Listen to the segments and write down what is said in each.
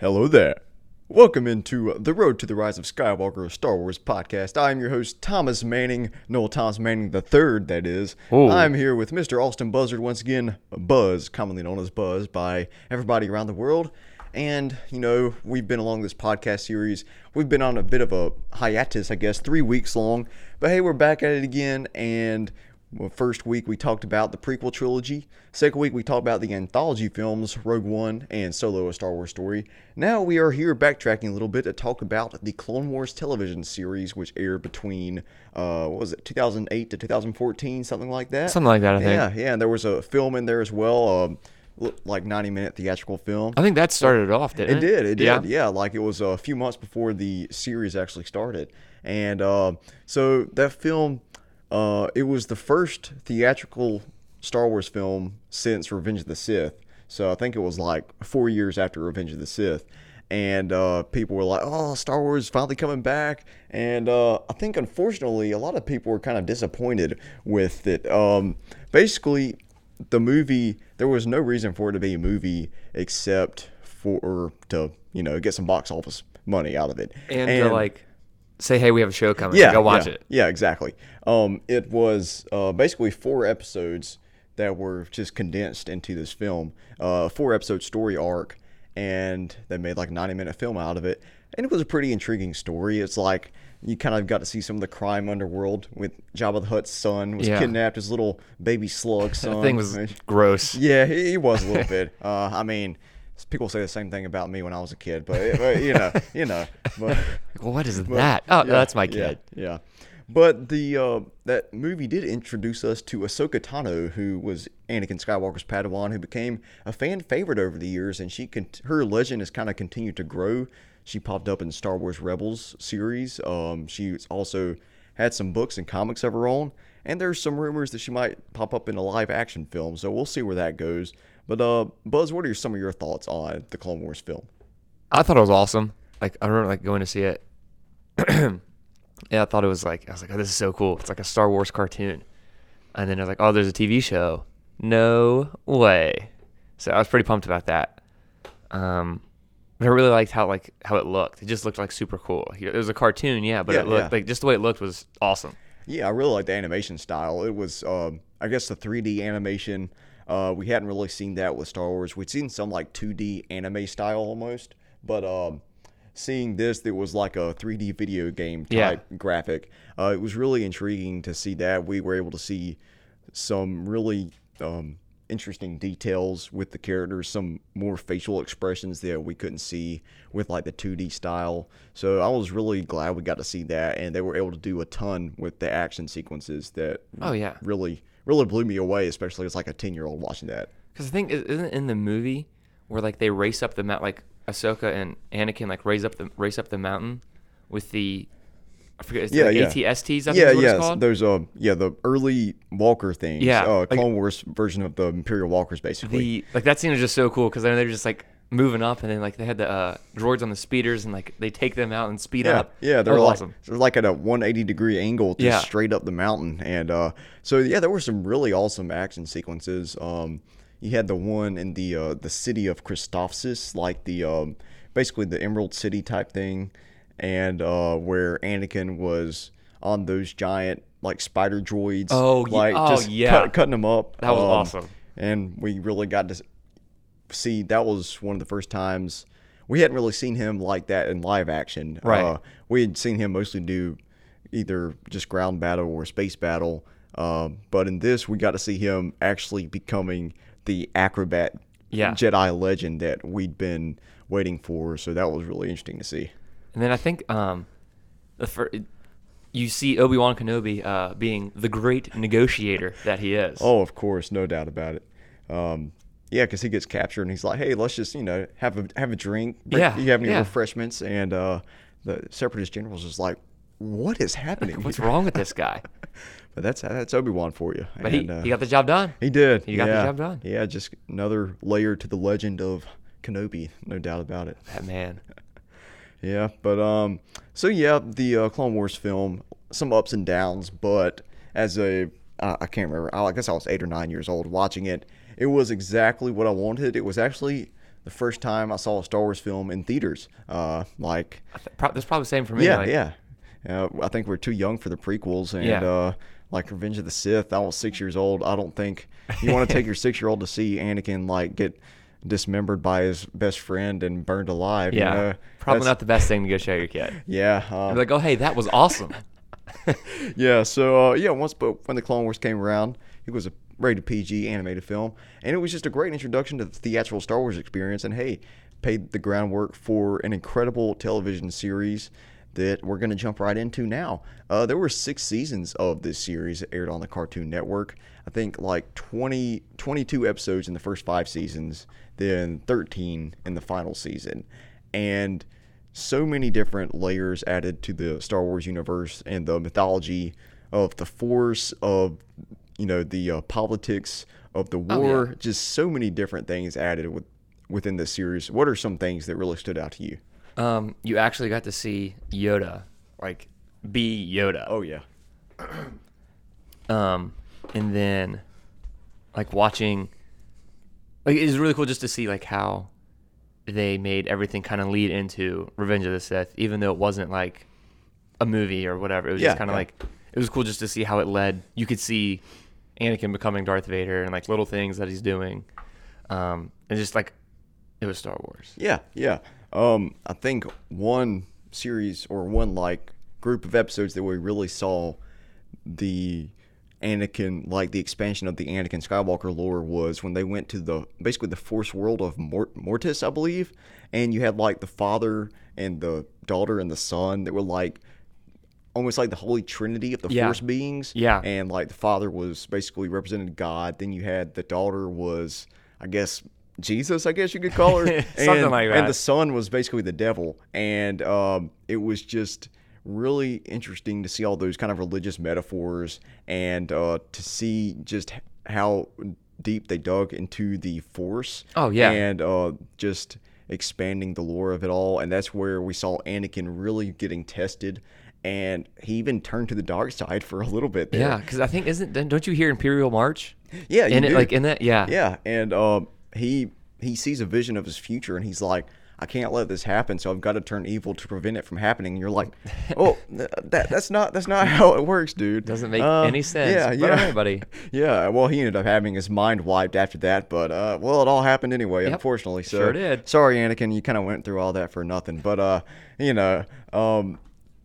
Hello there. Welcome into the Road to the Rise of Skywalker Star Wars podcast. I'm your host, Thomas Manning, Noel Thomas Manning the third, that is. Ooh. I'm here with Mr. Austin Buzzard once again, Buzz, commonly known as Buzz by everybody around the world. And, you know, we've been along this podcast series. We've been on a bit of a hiatus, I guess, three weeks long. But hey, we're back at it again. And well, first week we talked about the prequel trilogy. Second week we talked about the anthology films Rogue One and Solo: A Star Wars Story. Now we are here backtracking a little bit to talk about the Clone Wars television series, which aired between uh, what was it, 2008 to 2014, something like that. Something like that, I think. Yeah, yeah. And there was a film in there as well, um, like 90 minute theatrical film. I think that started it off, didn't It it? did. It did. Yeah. Yeah. like it was a few months before the series actually started, and uh, so that film, uh, it was the first theatrical Star Wars film since Revenge of the Sith. So I think it was like four years after Revenge of the Sith. And uh, people were like, "Oh, Star Wars is finally coming back," and uh, I think unfortunately a lot of people were kind of disappointed with it. Um, basically, the movie there was no reason for it to be a movie except for to you know get some box office money out of it And, to like say, hey, we have a show coming. yeah Go watch yeah, it. yeah exactly um it was uh, basically four episodes that were just condensed into this film uh four episode story arc and they made like a 90 minute film out of it and it was a pretty intriguing story it's like you kind of got to see some of the crime underworld with Jabba the Hutt's son was Yeah. kidnapped his little baby slug son That thing was gross. yeah, he, he was a little bit. Uh, I mean, people say the same thing about me when I was a kid, but, but you know, you know. But, Well, what is that? Oh, yeah, that's my yeah, kid. Yeah, But the uh, that movie did introduce us to Ahsoka Tano, who was Anakin Skywalker's Padawan, who became a fan favorite over the years, and she con- her legend has kind of continued to grow. She popped up in Star Wars Rebels series. Um, she's also had some books and comics of her own, and there's some rumors that she might pop up in a live action film. So we'll see where that goes. But uh, Buzz, what are some of your thoughts on the Clone Wars film? I thought it was awesome. Like I remember like going to see it. yeah, I thought it was like I was like, oh, this is so cool. It's like a Star Wars cartoon. And then I was like, oh, there's a TV show. No way. So I was pretty pumped about that. Um, but I really liked how like how it looked. It just looked like super cool. It was a cartoon, yeah, but Yeah, it looked yeah. like just the way it looked was awesome. Yeah, I really liked the animation style. It was, um, I guess, the 3D animation. Uh, we hadn't really seen that with Star Wars. We'd seen some like 2D anime style almost, but um, seeing this, that was like a 3D video game Yeah. type graphic. Uh, it was really intriguing to see that. We were able to see some really um, interesting details with the characters, some more facial expressions that we couldn't see with like the 2D style. So I was really glad we got to see that, and they were able to do a ton with the action sequences that Oh, yeah. really really blew me away, especially as like a 10 year old watching that. Because I think isn't in the movie where like they race up the mount, like Ahsoka and Anakin like race up the race up the mountain with the I forget it's Yeah, like yeah. ATSTs. I think yeah, yeah. it's called. There's a yeah the early Walker things. Yeah, uh, like- Clone Wars version of the Imperial Walkers, basically. The like that scene is just so cool because then they're just like moving up and then like they had the uh, droids on the speeders and like they take them out and speed yeah, up. yeah, they're like awesome. they're like at a 180 degree angle, just Yeah. straight up the mountain, and uh, so yeah, there were some really awesome action sequences. Um, you had the one in the uh, the city of Christophsis, like the um, basically the Emerald City type thing, and uh, where Anakin was on those giant like spider droids. Oh, like oh, just yeah. cut, cutting them up. That was Um, awesome. and we really got to see that was one of the first times we hadn't really seen him like that in live action. Right. Uh, we had seen him mostly do either just ground battle or space battle. Um, but in this, we got to see him actually becoming the acrobat Yeah. Jedi legend that we'd been waiting for. So that was really interesting to see. And then I think um, the fir- you see Obi Wan Kenobi uh, being the great negotiator that he is. Oh, of course, no doubt about it. Um, yeah, because he gets captured and he's like, "Hey, let's just you know have a have a drink. Bring- Yeah, you have any yeah. refreshments?" And uh, the Separatist general's just like, "What is happening?" What's here?" wrong with this guy? But that's that's Obi Wan for you. But he, uh, he got the job done. he did. he got the job done. Yeah, just another layer to the legend of Kenobi, no doubt about it. That man. Yeah, but um, so yeah, the uh, Clone Wars film, some ups and downs, but as a uh, I can't remember, I guess I was eight or nine years old watching it. It was exactly what I wanted. It was actually the first time I saw a Star Wars film in theaters. Uh, like, th- pro- that's probably the same for me. yeah, like, yeah. Uh, I think we're too young for the prequels, and Yeah. uh, like Revenge of the Sith. I was six years old. I don't think you want to take your six-year-old to see Anakin like get dismembered by his best friend and burned alive. you Yeah. know? Probably That's- not the best thing to go show your kid. Yeah. uh, like, oh hey, that was awesome. yeah. So uh, yeah, once but when the Clone Wars came around, it was a rated PG animated film, and it was just a great introduction to the theatrical Star Wars experience. And hey, paid the groundwork for an incredible television series that we're going to jump right into now. Uh, there were six seasons of this series that aired on the Cartoon Network. I think like 20, 22 episodes in the first five seasons, then 13 in the final season. And so many different layers added to the Star Wars universe and the mythology of the Force, of you know the uh, politics of the Oh, war. yeah. Just so many different things added with, within the series. What are some things that really stood out to you? um, you actually got to see Yoda, like be Yoda. Oh yeah, Um, and then like watching, like it's really cool just to see like how they made everything kind of lead into Revenge of the Sith, even though it wasn't like a movie or whatever. It was Yeah, just kind of yeah. like it was cool just to see how it led. You could see Anakin becoming Darth Vader and like little things that he's doing, um, and just like it was Star Wars. yeah, yeah. Um, I think one series or one like group of episodes that we really saw the Anakin, like the expansion of the Anakin Skywalker lore, was when they went to the basically the Force world of Mort- Mortis, I believe, and you had like the father and the daughter and the son that were like almost like the holy trinity of the Yeah. Force beings. Yeah. and like the father was basically represented God. Then you had the daughter was, I guess. Jesus, I guess you could call her, Something and, like And the son was basically the devil, and um, it was just really interesting to see all those kind of religious metaphors and uh, to see just how deep they dug into the force. Oh, yeah. and uh, just expanding the lore of it all, and that's where we saw Anakin really getting tested. And he even turned to the dark side for a little bit there. Yeah, because I think isn't don't you hear Imperial March? Yeah, you in it like in that yeah Yeah, and um, he he sees a vision of his future, and he's like, "I can't let this happen, so I've got to turn evil to prevent it from happening." And you're like, "Oh, that that's not that's not how it works, dude. Doesn't make Uh, any sense. Yeah, But yeah, alright, buddy. Yeah, well, he ended up having his mind wiped after that, but uh, well, it all happened anyway, Yep, unfortunately. So sure did. Sorry, Anakin, you kind of went through all that for nothing, but uh, you know, um,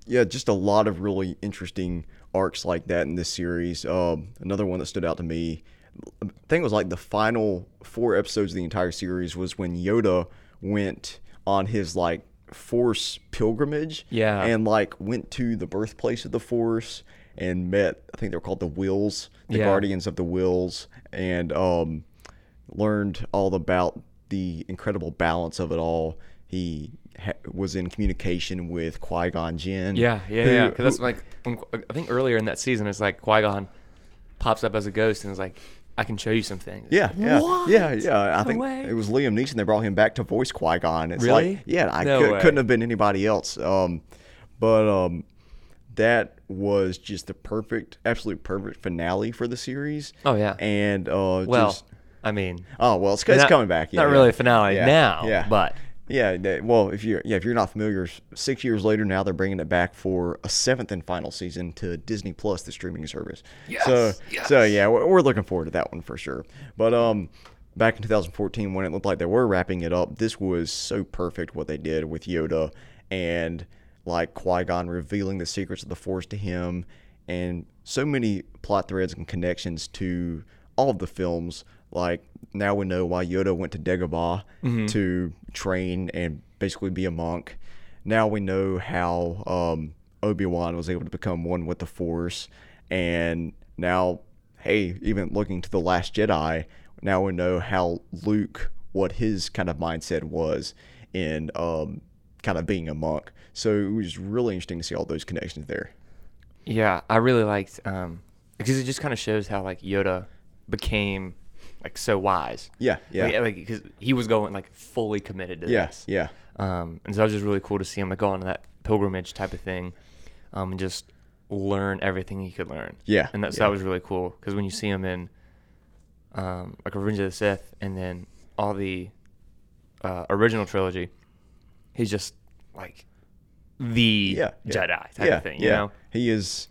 yeah, just a lot of really interesting arcs like that in this series. Um, another one that stood out to me, I think it was like the final four episodes of the entire series was when Yoda went on his like Force pilgrimage. Yeah. And like went to the birthplace of the Force and met. I think they were called the Wills, the Yeah. Guardians of the Wills, and um, learned all about the incredible balance of it all. He was in communication with Qui Gon Jinn. Yeah, yeah, who- yeah. Because that's like I think earlier in that season, it's like Qui Gon pops up as a ghost and is like, "I can show you some things." Yeah, yeah, What? yeah, yeah. I No think way. it was Liam Neeson They brought him back to voice Qui Gon. It's Really? like, yeah, I No cou- couldn't have been anybody else. Um, but um, that was just the perfect, absolute perfect finale for the series. Oh yeah. And uh, well, just, I mean, oh well, it's, it's not- coming back. Yeah, not really a finale Yeah, now, yeah. but Yeah, that- well, if you're yeah, if you're not familiar, six years later now they're bringing it back for a seventh and final season to Disney Plus, the streaming service. so Yes, so yeah, we're, we're looking forward to that one for sure. But um, back in 2014 when it looked like they were wrapping it up, this was so perfect what they did with Yoda and like Qui Gon revealing the secrets of the Force to him, and so many plot threads and connections to all of the films. Like now we know why Yoda went to Dagobah to train and basically be a monk. Now we know how um, Obi Wan was able to become one with the Force, and now, hey, even looking to the Last Jedi, now we know how Luke, what his kind of mindset was in um, kind of being a monk. So it was really interesting to see all those connections there. yeah, I really liked um because it just kind of shows how like Yoda became like so wise. Yeah, yeah, Like, like because he was going like fully committed to yeah, this. yeah, Um, and so it was just really cool to see him like go on that pilgrimage type of thing, um, and just learn everything he could learn. yeah. And that's yeah. that was really cool because when you see him in, um, like Revenge of the Sith, and then all the, uh, original trilogy, he's just like the yeah, yeah. Jedi type yeah, of thing. You yeah. know? He is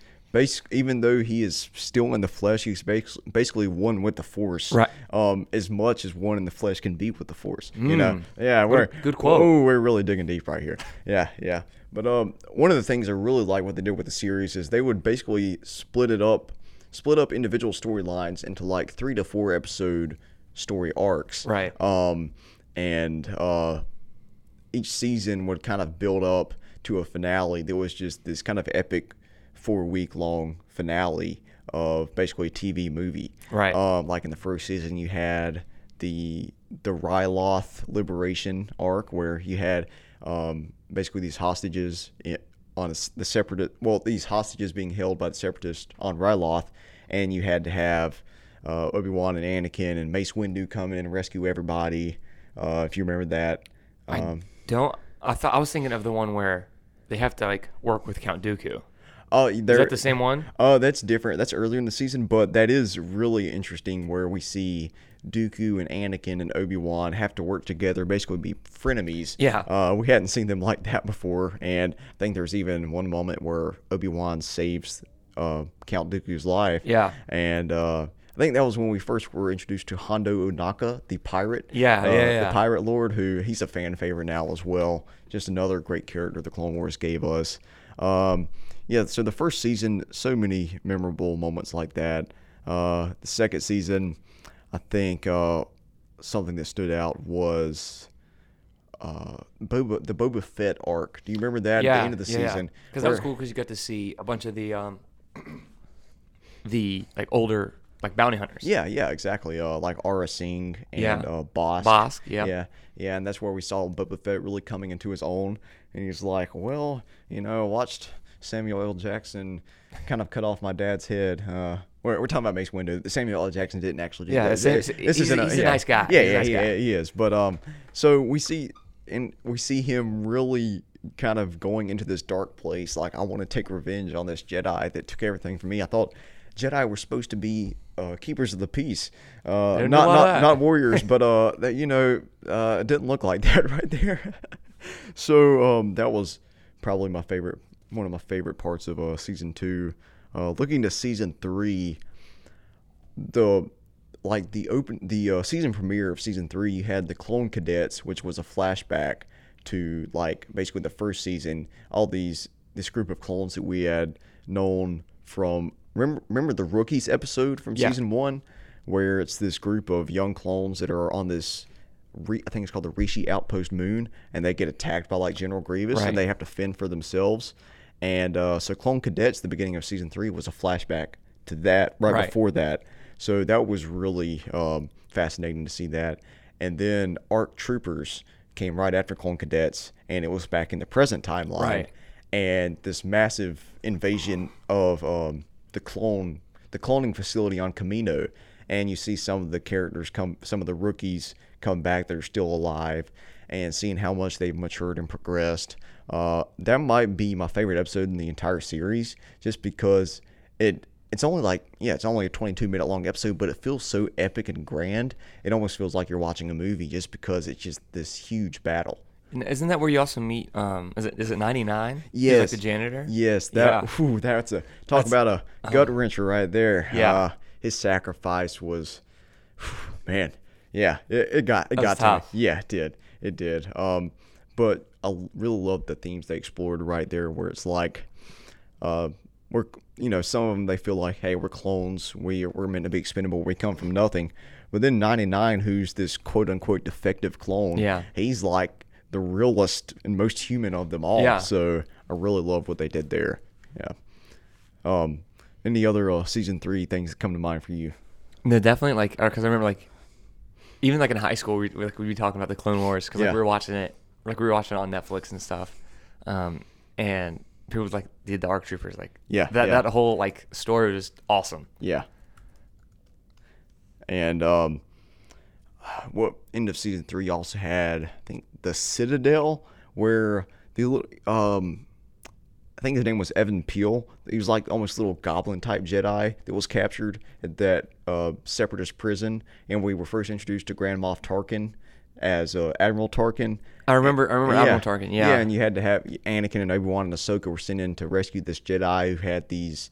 even though he is still in the flesh, he's bas- basically one with the Force. Right. Um, as much as one in the flesh can be with the Force. You know. Yeah. We're a good quote. Oh, we're really digging deep right here. Yeah, yeah. But um, one of the things I really like what they did with the series is they would basically split it up, split up individual storylines into like three to four episode story arcs. Right. Um, and uh, each season would kind of build up to a finale. There was just this kind of epic four week long finale of basically a TV movie. Right. Um, like in the first season, you had the the Ryloth liberation arc where you had um, basically these hostages i on a the separate well these hostages being held by the separatists on Ryloth, and you had to have uh, Obi Wan and Anakin and Mace Windu come in and rescue everybody. Uh, if you remember that. Um, Don't I thought I was thinking of the one where they have to like work with Count Dooku. Oh, Is that the same one? Oh, that's different. That's earlier in the season, but that is really interesting where we see Dooku and Anakin and Obi Wan have to work together, basically be frenemies. Yeah. Uh, we hadn't seen them like that before, and I think there's even one moment where Obi Wan saves uh, Count Dooku's life. Yeah. And uh, I think that was when we first were introduced to Hondo Ohnaka, the pirate. Yeah, uh, yeah, yeah. The pirate lord, who he's a fan favorite now as well. Just another great character the Clone Wars gave us. Um, yeah, so the first season, so many memorable moments like that. Uh, the second season, I think uh, something that stood out was uh, Boba, the Boba Fett arc. Do you remember that at the end of the season? Because that was cool because you got to see a bunch of the um the like older like bounty hunters. Yeah, yeah, exactly. Uh, like Aurra Sing and Yeah. uh, Bossk. Bossk, yeah. yeah, yeah, and that's where we saw Boba Fett really coming into his own. And he's like, "Well, you know, watched Samuel L. Jackson kind of cut off my dad's head." Uh, we're, we're talking about Mace Windu. Samuel L. Jackson didn't actually do Yeah, that. it's- he's a- he's a nice guy. Yeah, yeah, nice yeah, guy. he is. But um, so we see and we see him really kind of going into this dark place. Like, I want to take revenge on this Jedi that took everything from me. I thought Jedi were supposed to be uh, keepers of the peace, uh, not not not warriors, but uh, that you know, uh, it didn't look like that right there. so um, that was probably my favorite, one of my favorite parts of uh, season two. Uh, looking to season three, the like the open the uh, season premiere of season three you had the clone cadets which was a flashback to like basically the first season all these this group of clones that we had known from remember remember the rookies episode from Yeah. season one where it's this group of young clones that are on this I think it's called the Rishi Outpost Moon, and they get attacked by like General Grievous, Right. and they have to fend for themselves. And uh, so, Clone Cadets, the beginning of season three, was a flashback to that right, Right. before that. So that was really um, fascinating to see that. And then Arc Troopers came right after Clone Cadets, and it was back in the present timeline. Right. And this massive invasion of um, the clone, the cloning facility on Kamino, and you see some of the characters come, some of the rookies come back that are still alive, and seeing how much they've matured and progressed. Uh, that might be my favorite episode in the entire series, just because it it's only like yeah, it's only a 22 minute long episode, but it feels so epic and grand. It almost feels like you're watching a movie, just because it's just this huge battle. And Isn't that where you also meet? Um, is it is it ninety nine? Yes, like the janitor. Yes, that Yeah. whew, that's a talk That's- uh-huh. about a gut wrencher right there. Yeah. uh, his sacrifice was, man, yeah, it, it got it That got to me. Yeah, it did, it did. Um, but I really love the themes they explored right there, where it's like, uh, we're you know some of them they feel like, hey, we're clones, we we're meant to be expendable, we come from nothing. But then 99, who's this quote unquote defective clone, Yeah. he's like the realest and most human of them all. Yeah. So I really love what they did there. Yeah. Um, any other uh, season three things that come to mind for you? No, definitely like because I remember like even like in high school we like we'd be talking about the Clone Wars because like Yeah. we were watching it like we were watching it on Netflix and stuff, um, and people was like the Arc Troopers like Yeah, that yeah. that whole like story was awesome. Yeah. And um, what end of season three also had I think the Citadel where the little um. I think his name was Even Piell. He was like almost a little goblin type Jedi that was captured at that uh, separatist prison, and we were first introduced to Grand Moff Tarkin as uh, Admiral Tarkin. I remember. I remember Admiral Tarkin. Yeah. Yeah, and you had to have Anakin and Obi Wan and Ahsoka were sent in to rescue this Jedi who had these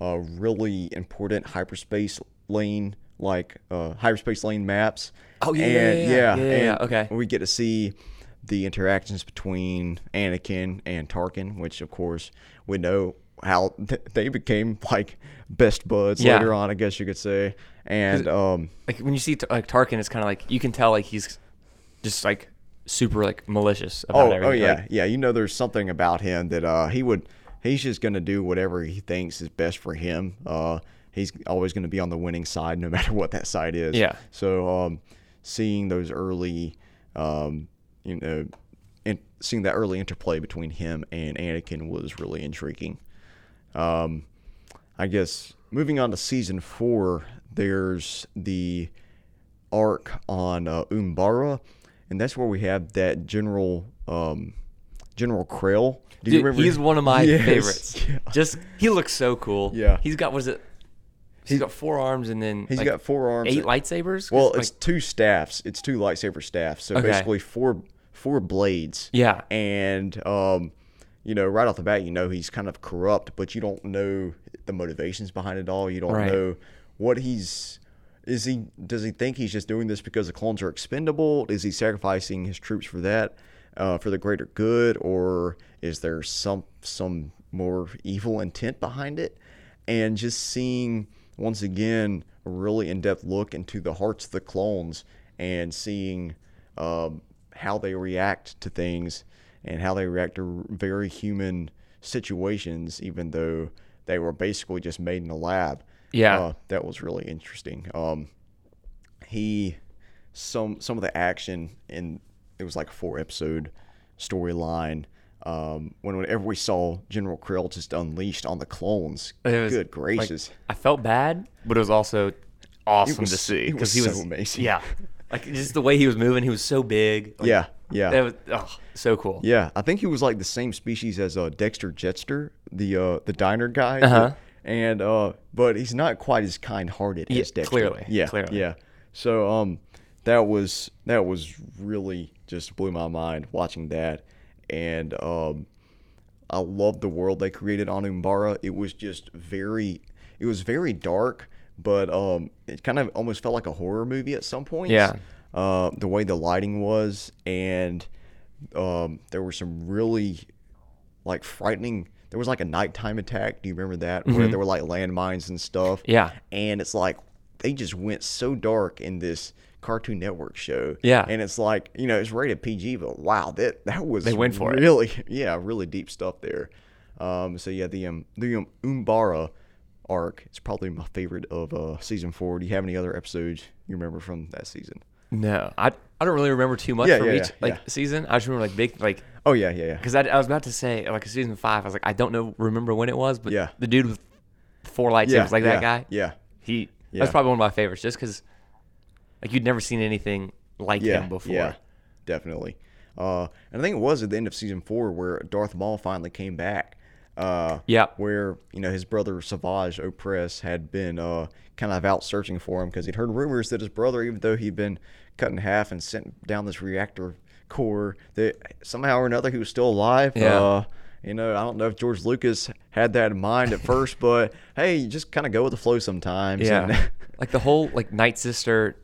uh, really important hyperspace lane like uh, hyperspace lane maps. Oh, yeah, and, yeah, yeah, yeah, yeah, yeah, and okay. We get to see the interactions between Anakin and Tarkin, which of course we know how th- they became like best buds Yeah. later on, I guess you could say. And um, like when you see t- like Tarkin, it's kind of like you can tell like he's just like super like malicious about oh, everything. oh yeah, Like, yeah. You know, there's something about him that uh, he would. He's just gonna do whatever he thinks is best for him. Uh, he's always gonna be on the winning side, no matter what that side is. Yeah. So, um, seeing those early, um, you know, in, seeing that early interplay between him and Anakin was really intriguing. Um, I guess moving on to season four, there's the arc on uh, Umbara, and that's where we have that General um, General Krell. Do you Dude, remember? he's one of my Yes, favorites. yeah. Just he looks so cool. Yeah. He's got what is it? he's got four arms and then He's like, got four arms. eight and- lightsabers. Well, like, it's two staffs. It's two lightsaber staffs. So Okay. basically four four blades. Yeah. And um, you know, right off the bat, you know he's kind of corrupt, but you don't know the motivations behind it all. You don't Right. know what he's is he does he think he's just doing this because the clones are expendable? Is he sacrificing his troops for that? Uh, for the greater good, or is there some some more evil intent behind it? And just seeing once again a really in-depth look into the hearts of the clones and seeing um, how they react to things and how they react to very human situations, even though they were basically just made in a lab. Yeah. uh, that was really interesting. Um, he some some of the action in it was like a four episode storyline. Um, when whenever we saw General Krell just unleashed on the clones, was, good like, gracious, I felt bad, but it was also awesome was- to see was he so was amazing. Yeah, like just the way he was moving, he was so big. Like, yeah, yeah, that was oh, so cool. Yeah, I think he was like the same species as uh, Dexter Jettster, the uh, the diner guy. Uh-huh. And uh, but he's not quite as kind-hearted Yeah, as Dexter. clearly, Yeah, clearly. yeah. So um, that was that was really just blew my mind watching that, and um, I love the world they created on Umbara. It was just very, it was very dark, but um, it kind of almost felt like a horror movie at some points. Yeah. Uh, the way the lighting was, and um, there were some really like frightening. There was like a nighttime attack. Do you remember that? Where there were like landmines and stuff. Mm-hmm. Yeah. And it's like they just went so dark in this Cartoon Network show. Yeah. And it's like you know it's rated PG, but wow, that that was They went for it. really yeah really deep stuff there. Um, so yeah, the um, the um, Umbara arc It's probably my favorite of uh, season four. Do you have any other episodes you remember from that season? No, I I don't really remember too much Yeah, from yeah, each yeah, like season. I just remember like big like Oh yeah, yeah, yeah. because I, I was about to say like season five. I was like I don't know remember when it was, but Yeah. the dude with four lightsabers Yeah, like that guy. Yeah. He that's probably one of my favorites just because like you'd never seen anything like him before. Yeah, definitely. Uh, and I think it was at the end of season four where Darth Maul finally came back. Uh, Yeah. Where you know his brother Savage Opress had been uh, kind of out searching for him because he'd heard rumors that his brother, even though he'd been cut in half and sent down this reactor core, that somehow or another he was still alive. Yeah. Uh, you know, I don't know if George Lucas had that in mind at first, but hey, you just kind of go with the flow sometimes. Yeah. Like the whole like Night Sister,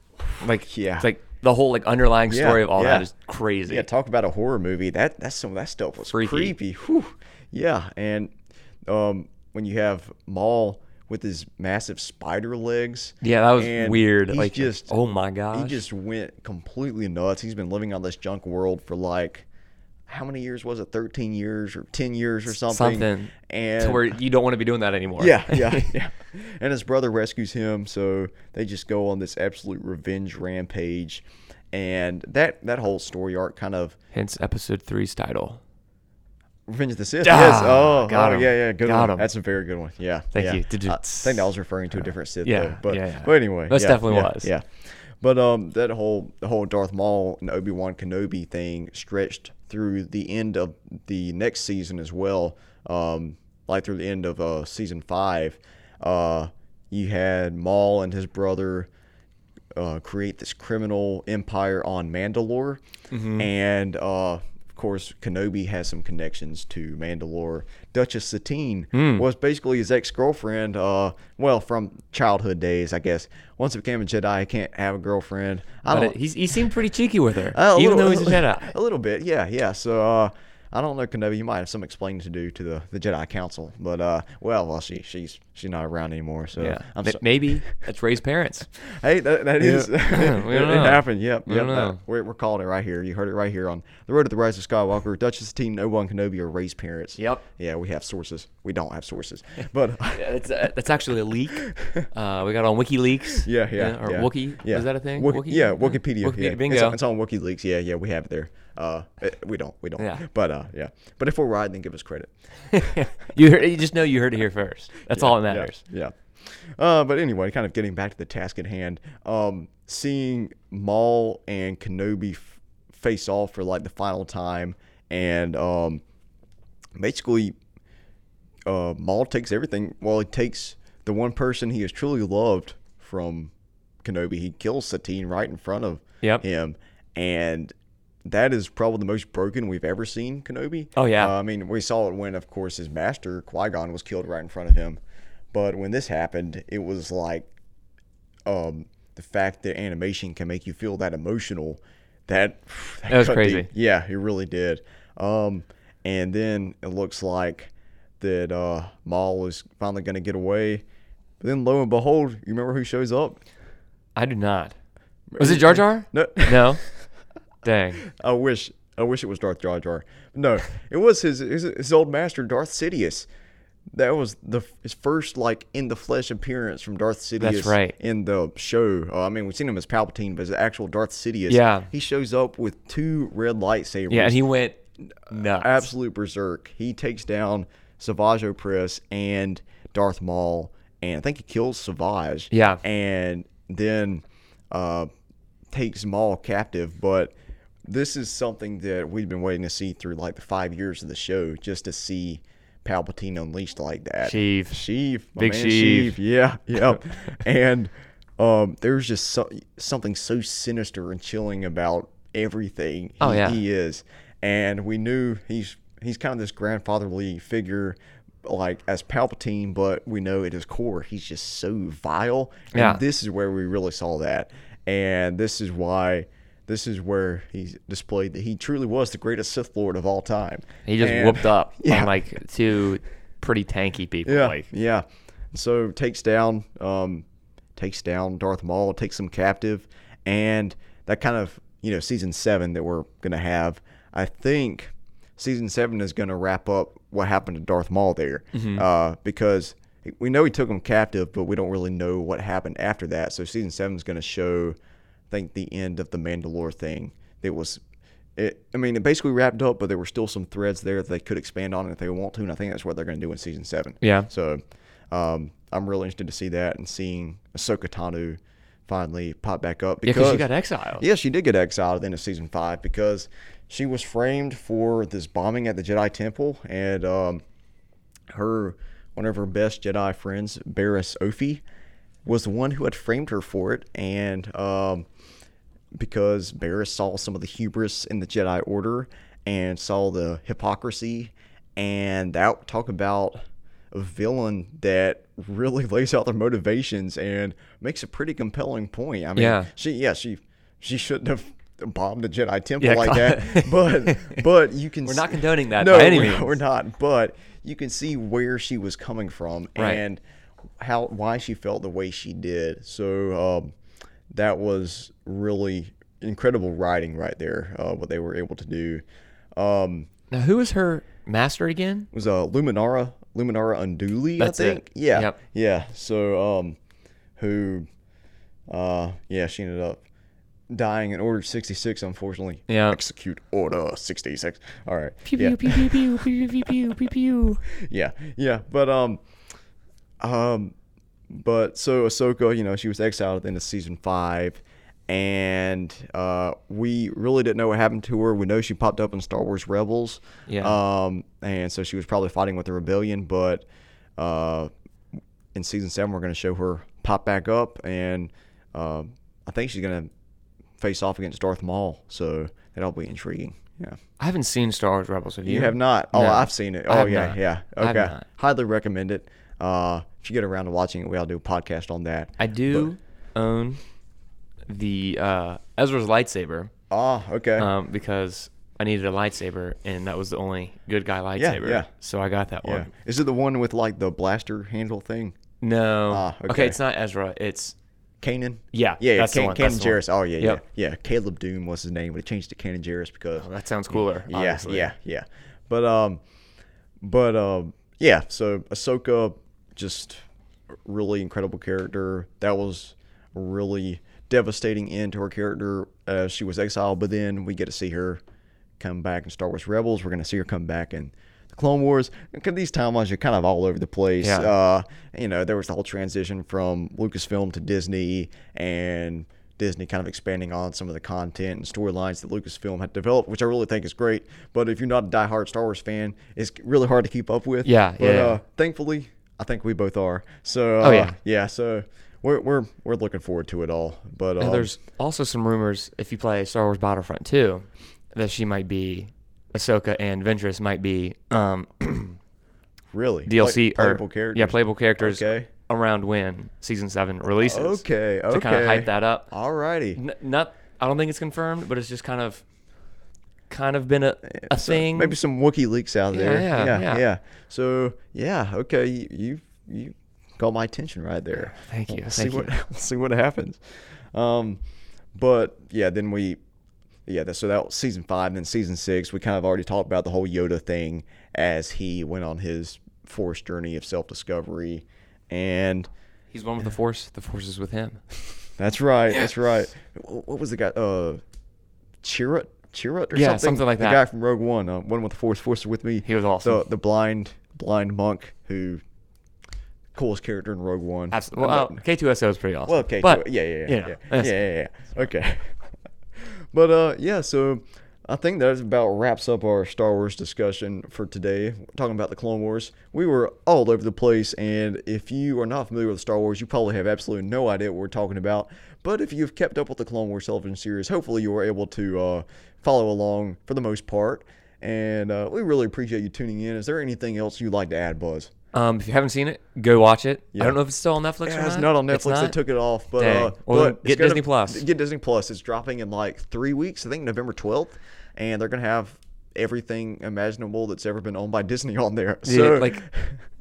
like Yeah. it's like the whole like underlying Yeah, story of all yeah. that is crazy. Yeah, talk about a horror movie. That that's some of that stuff was Freaky. creepy. Whew. Yeah, and um, when you have Maul with his massive spider legs. Yeah, that was and weird. he's Like, just oh my god, he just went completely nuts. He's been living on this junk world for like how many years was it? Thirteen years or ten years or something. Something And to where you don't want to be doing that anymore. yeah, yeah, yeah. And his brother rescues him, so they just go on this absolute revenge rampage. And that that whole story arc kind of Hence episode three's title. Revenge of the Sith. Ah, yes. Oh, got oh, him. yeah, yeah. Good Got one. him. That's a very good one. Yeah. Thank yeah. you. Did you- I think that was referring to a different Sith. Yeah, Though. But, yeah, yeah. but anyway. Most yeah, definitely yeah, was. Yeah. But um, that whole the whole Darth Maul and Obi Wan Kenobi thing stretched through the end of the next season as well. Um, like through the end of uh season five, uh, you had Maul and his brother uh, create this criminal empire on Mandalore, and uh, course Kenobi has some connections to Mandalore. Duchess Satine was basically his ex girlfriend. Uh, well, from childhood days, I guess. Once he became a Jedi, he can't have a girlfriend. I But don't. it, he seemed pretty cheeky with her, Uh, even little- though he's a Jedi. A little bit, yeah, yeah. So uh, I don't know, Kenobi. You might have some explaining to do to the, the Jedi Council, but uh, well, well, she she's she's not around anymore. So Yeah, I'm so, maybe that's Rey's parents. hey, that, that Yeah. is We it, don't it know. happened. Yep, We yep. don't uh, know. we're we're calling it right here. You heard it right here on the road to the Rise of Skywalker. Duchess Satine, Obi Wan Kenobi are Rey's parents. Yep. Yeah, we have sources. We don't have sources, but Yeah, that's, uh, that's actually a leak. Uh, we got on WikiLeaks. Yeah, yeah, or yeah. Wookie. Yeah. Is that a thing? Wiki- Wookie? Yeah, Wikipedia. Wikipedia. yeah. Bingo. It's, on- it's on WikiLeaks. Yeah, yeah, we have it there. Uh, eh, we don't, we don't. Yeah. But yeah. But if we're right, then give us credit. you heard, you just know you heard it here first. That's all that Yeah, matters. Yeah. Uh, but anyway, kind of getting back to the task at hand, um, seeing Maul and Kenobi f- face off for like the final time, and um, basically, uh, Maul takes everything. Well, he takes the one person he has truly loved from Kenobi. He kills Satine right in front of Yep. him, and that is probably the most broken we've ever seen Kenobi. Oh, yeah. Uh, I mean, we saw it when, of course, his master Qui Gon was killed right in front of him. But when this happened, it was like um, the fact that animation can make you feel that emotional. That, That was crazy. deep. Yeah, it really did. Um, and then it looks like that uh, Maul is finally going to get away. But then lo and behold, you remember who shows up? I do not. Was it Jar Jar? No. No. Dang. I wish I wish it was Darth Jar Jar. No, it was his his, his old master Darth Sidious. That was the his first like in the flesh appearance from Darth Sidious. right. In the show, uh, I mean, we've seen him as Palpatine, but as actual Darth Sidious. Yeah. He shows up with two red lightsabers. Yeah, and he went nuts. absolute berserk. He takes down Savage Opress and Darth Maul, and I think he kills Savage. Yeah. and then uh, takes Maul captive. But this is something that we've been waiting to see through like the five years of the show, just to see Palpatine unleashed like that. Sheev. Sheev, Big man Sheev. yeah, yeah, and um, there's just so, something so sinister and chilling about everything. He, Oh, yeah. he is, and we knew he's he's kind of this grandfatherly figure, like as Palpatine, but we know at his core he's just so vile. And Yeah. this is where we really saw that, and this is why. This is where he displayed that he truly was the greatest Sith Lord of all time. He just And- whooped up Yeah. on like two pretty tanky people. Yeah, Like, yeah. So takes down, um, takes down Darth Maul, takes him captive, and that kind of you know season seven that we're gonna have. I think season seven is gonna wrap up what happened to Darth Maul there, uh, because we know he took him captive, but we don't really know what happened after that. So season seven is gonna show, think, the end of the Mandalore thing. It was. It, I mean, it basically wrapped up, but there were still some threads there that they could expand on if they want to, and I think that's what they're going to do in season seven. Yeah. So um, I'm really interested to see that and seeing Ahsoka Tano finally pop back up because because she got exiled. yeah, she did get exiled at the end of season five because she was framed for this bombing at the Jedi Temple, and um, her one of her best Jedi friends, Barriss Offee, was the one who had framed her for it, and um, because Barriss saw some of the hubris in the Jedi Order and saw the hypocrisy, and that talk about a villain that really lays out their motivations and makes a pretty compelling point. I mean, Yeah. she yeah she she shouldn't have bombed the Jedi Temple Yeah, like that, but but you can We're see- not condoning that no, by any we're- means. we're not. But you can see where she was coming from Right. and how why she felt the way she did. So um, that was really incredible writing right there. Uh, what they were able to do um, Now, who was her master again? was uh, Luminara Luminara Unduli. That's I it. think. Yeah. Yep. Yeah. So um, who? Uh, yeah, she ended up dying in Order 66. Unfortunately. Yeah. Execute Order 66. All right. Pew yeah. pew pew pew pew pew pew pew pew. yeah, yeah, but um, um, but so Ahsoka, you know, she was exiled at the end of season five, and uh, we really didn't know what happened to her. We know she popped up in Star Wars Rebels, Yeah. um, and so she was probably fighting with the rebellion. But uh, in season seven, we're going to show her pop back up, and um, I think she's gonna face off against Darth Maul, so that'll be intriguing. Yeah. I haven't seen Star Wars Rebels. Have you? You have not? Oh, No. I've seen it. Oh yeah, not. yeah. Okay. Highly recommend it. Uh, if you get around to watching it, we all do a podcast on that. I do own the uh, Ezra's lightsaber Ah, okay. um, because I needed a lightsaber, and that was the only good guy lightsaber. yeah. yeah. So I got that yeah. one. Is it the one with like the blaster handle thing? No. Ah, okay. okay. it's not Ezra. It's Kanan. yeah. Yeah, yeah. that's Can-. Kanan that's the one. Jarrus. Oh yeah, Yep. yeah, yeah. Caleb Dume was his name, but it changed to Kanan Jarrus because Oh, that sounds cooler. yeah, obviously. yeah, yeah. But um, but um, yeah. So Ahsoka, just really incredible character. That was a really devastating end to her character as she was exiled. But then we get to see her come back in Star Wars Rebels. We're gonna see her come back in the Clone Wars. Because these timelines are kind of all over the place. Yeah. Uh, you know, there was the whole transition from Lucasfilm to Disney and. Disney kind of expanding on some of the content and storylines that Lucasfilm had developed, which I really think is great. But if you're not a diehard Star Wars fan, it's really hard to keep up with. Yeah, but, yeah, yeah. Uh, thankfully, I think we both are. So, uh, Oh, yeah. yeah. So we're we're we're looking forward to it all. But And um, there's also some rumors if you play Star Wars Battlefront 2 that she might be Ahsoka and Ventress might be um, really DLC play- or playable characters. yeah playable characters Okay. around when season seven releases. Okay. Okay. To kind of hype that up. Alrighty. N- not I don't think it's confirmed, but it's just kind of kind of been a, a So thing. Maybe some Wookiee leaks out Yeah, there. yeah, yeah, yeah. So yeah, okay, you you, you got my attention right there. Thank you, We'll thank see you. what we'll see what happens. Um, but yeah, then we. Yeah, that, so that was season five. And then season six, we kind of already talked about the whole Yoda thing as he went on his force journey of self discovery. And He's one with the Force. The Force is with him. that's right. That's right. What was the guy? Uh, Chirrut? Chirrut or Yeah, something? something like the that. The guy from Rogue One. Uh, one with the Force. Force with me. He was awesome. The the blind blind monk who coolest character in Rogue One. Absolutely. Uh, Well, K2SO is pretty awesome. well, okay, but yeah, yeah, yeah, you yeah, know, yeah, yeah, yeah, yeah. Okay. but uh, yeah. So I think that about wraps up our Star Wars discussion for today. Talking about the Clone Wars, we were all over the place, and if you are not familiar with Star Wars, you probably have absolutely no idea what we're talking about. But if you've kept up with the Clone Wars television series, hopefully you were able to uh, follow along for the most part. And uh, we really appreciate you tuning in. Is there anything else you'd like to add, Buzz? Um, if you haven't seen it, go watch it. Yeah. I don't know if it's still on Netflix Yeah, or it's not. not on It's Netflix. They took it off, but uh, Well, but get it's gonna- Disney Plus. Get Disney Plus. It's dropping in like three weeks. I think November twelfth, and they're gonna have everything imaginable that's ever been owned by Disney on there. So like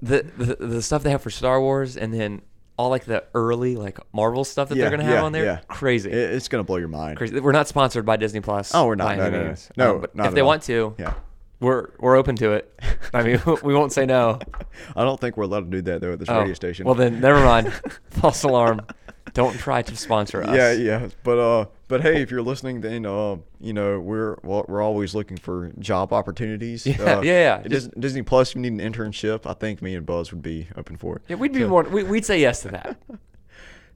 the, the the stuff they have for Star Wars, and then all like the early like Marvel stuff that Yeah, they're gonna have yeah, on there. yeah. Crazy. it- it's gonna blow your mind. Crazy. We're not sponsored by Disney Plus. Oh, we're not. by No, any no, no. means. No, Um, but not if at they all. want to, Yeah, we're we're open to it. I mean, we won't say no. I don't think we're allowed to do that though at this Oh, radio station. Well, then never mind. False alarm. Don't try to sponsor us. Yeah, yeah, but uh, but hey, if you're listening, then uh, you know we're we're always looking for job opportunities. Yeah, uh, yeah, is- Disney Plus, if you need an internship, I think me and Buzz would be open for it. Yeah, we'd be more. We, we'd say yes to that.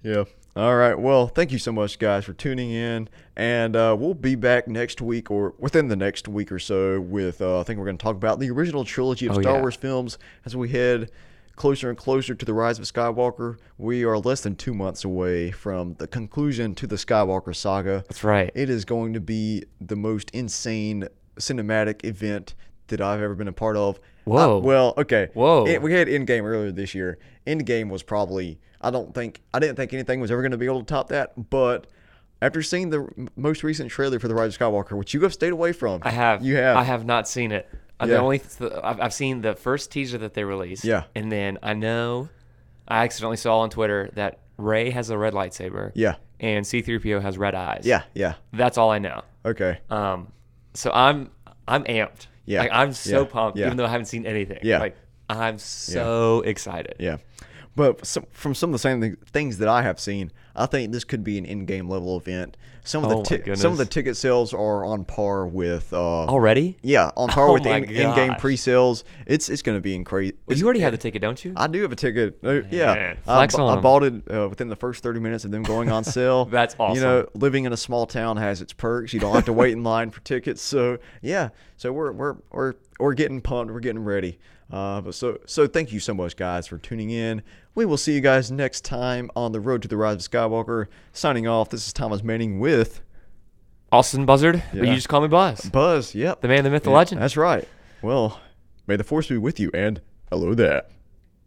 Yeah. All right. Well, thank you so much, guys, for tuning in, and uh, we'll be back next week or within the next week or so with. Uh, I think we're going to talk about the original trilogy of Oh, Star yeah. Wars films as we head closer and closer to the rise of Skywalker. We are less than two months away from the conclusion to the Skywalker saga. That's right. It is going to be the most insane cinematic event that I've ever been a part of. Whoa. Well, okay. Whoa. It- we had Endgame earlier this year. Endgame was probably I don't think I didn't think anything was ever going to be able to top that, but after seeing the most recent trailer for the Rise of Skywalker, which you have stayed away from, I have. You have. I have not seen it. Uh, Yeah. The only th- I've, I've seen the first teaser that they released. Yeah. And then I know I accidentally saw on Twitter that Rey has a red lightsaber. Yeah. And C3PO has red eyes. Yeah. Yeah. That's all I know. Okay. Um. So I'm I'm amped. Yeah. Like I'm so Yeah. pumped, even though I haven't seen anything. Yeah. Like I'm so excited. Yeah. But some, from some of the same thi- things that I have seen, I think this could be an Endgame level event. Some of Oh the my ti- some of the ticket sales are on par with uh, Already? yeah, on par Oh with my in, Endgame pre-sales. It's it's going to be crazy. Well, you already have the ticket, don't you? I do have a ticket. Uh, yeah, I, on I 'em. bought it uh, within the first thirty minutes of them going on sale. That's awesome. You know, living in a small town has its perks. You don't have to wait in line for tickets. So yeah, so we're we're we're we're getting pumped. We're getting ready. Uh, but so so thank you so much, guys, for tuning in. We will see you guys next time on the road to the rise of Skywalker. Signing off. This is Thomas Manning with Austin Buzzard, but you just call me Buzz. Buzz. Yep, The man, the myth, the Yeah, legend. That's right. Well, may the force be with you, and hello there.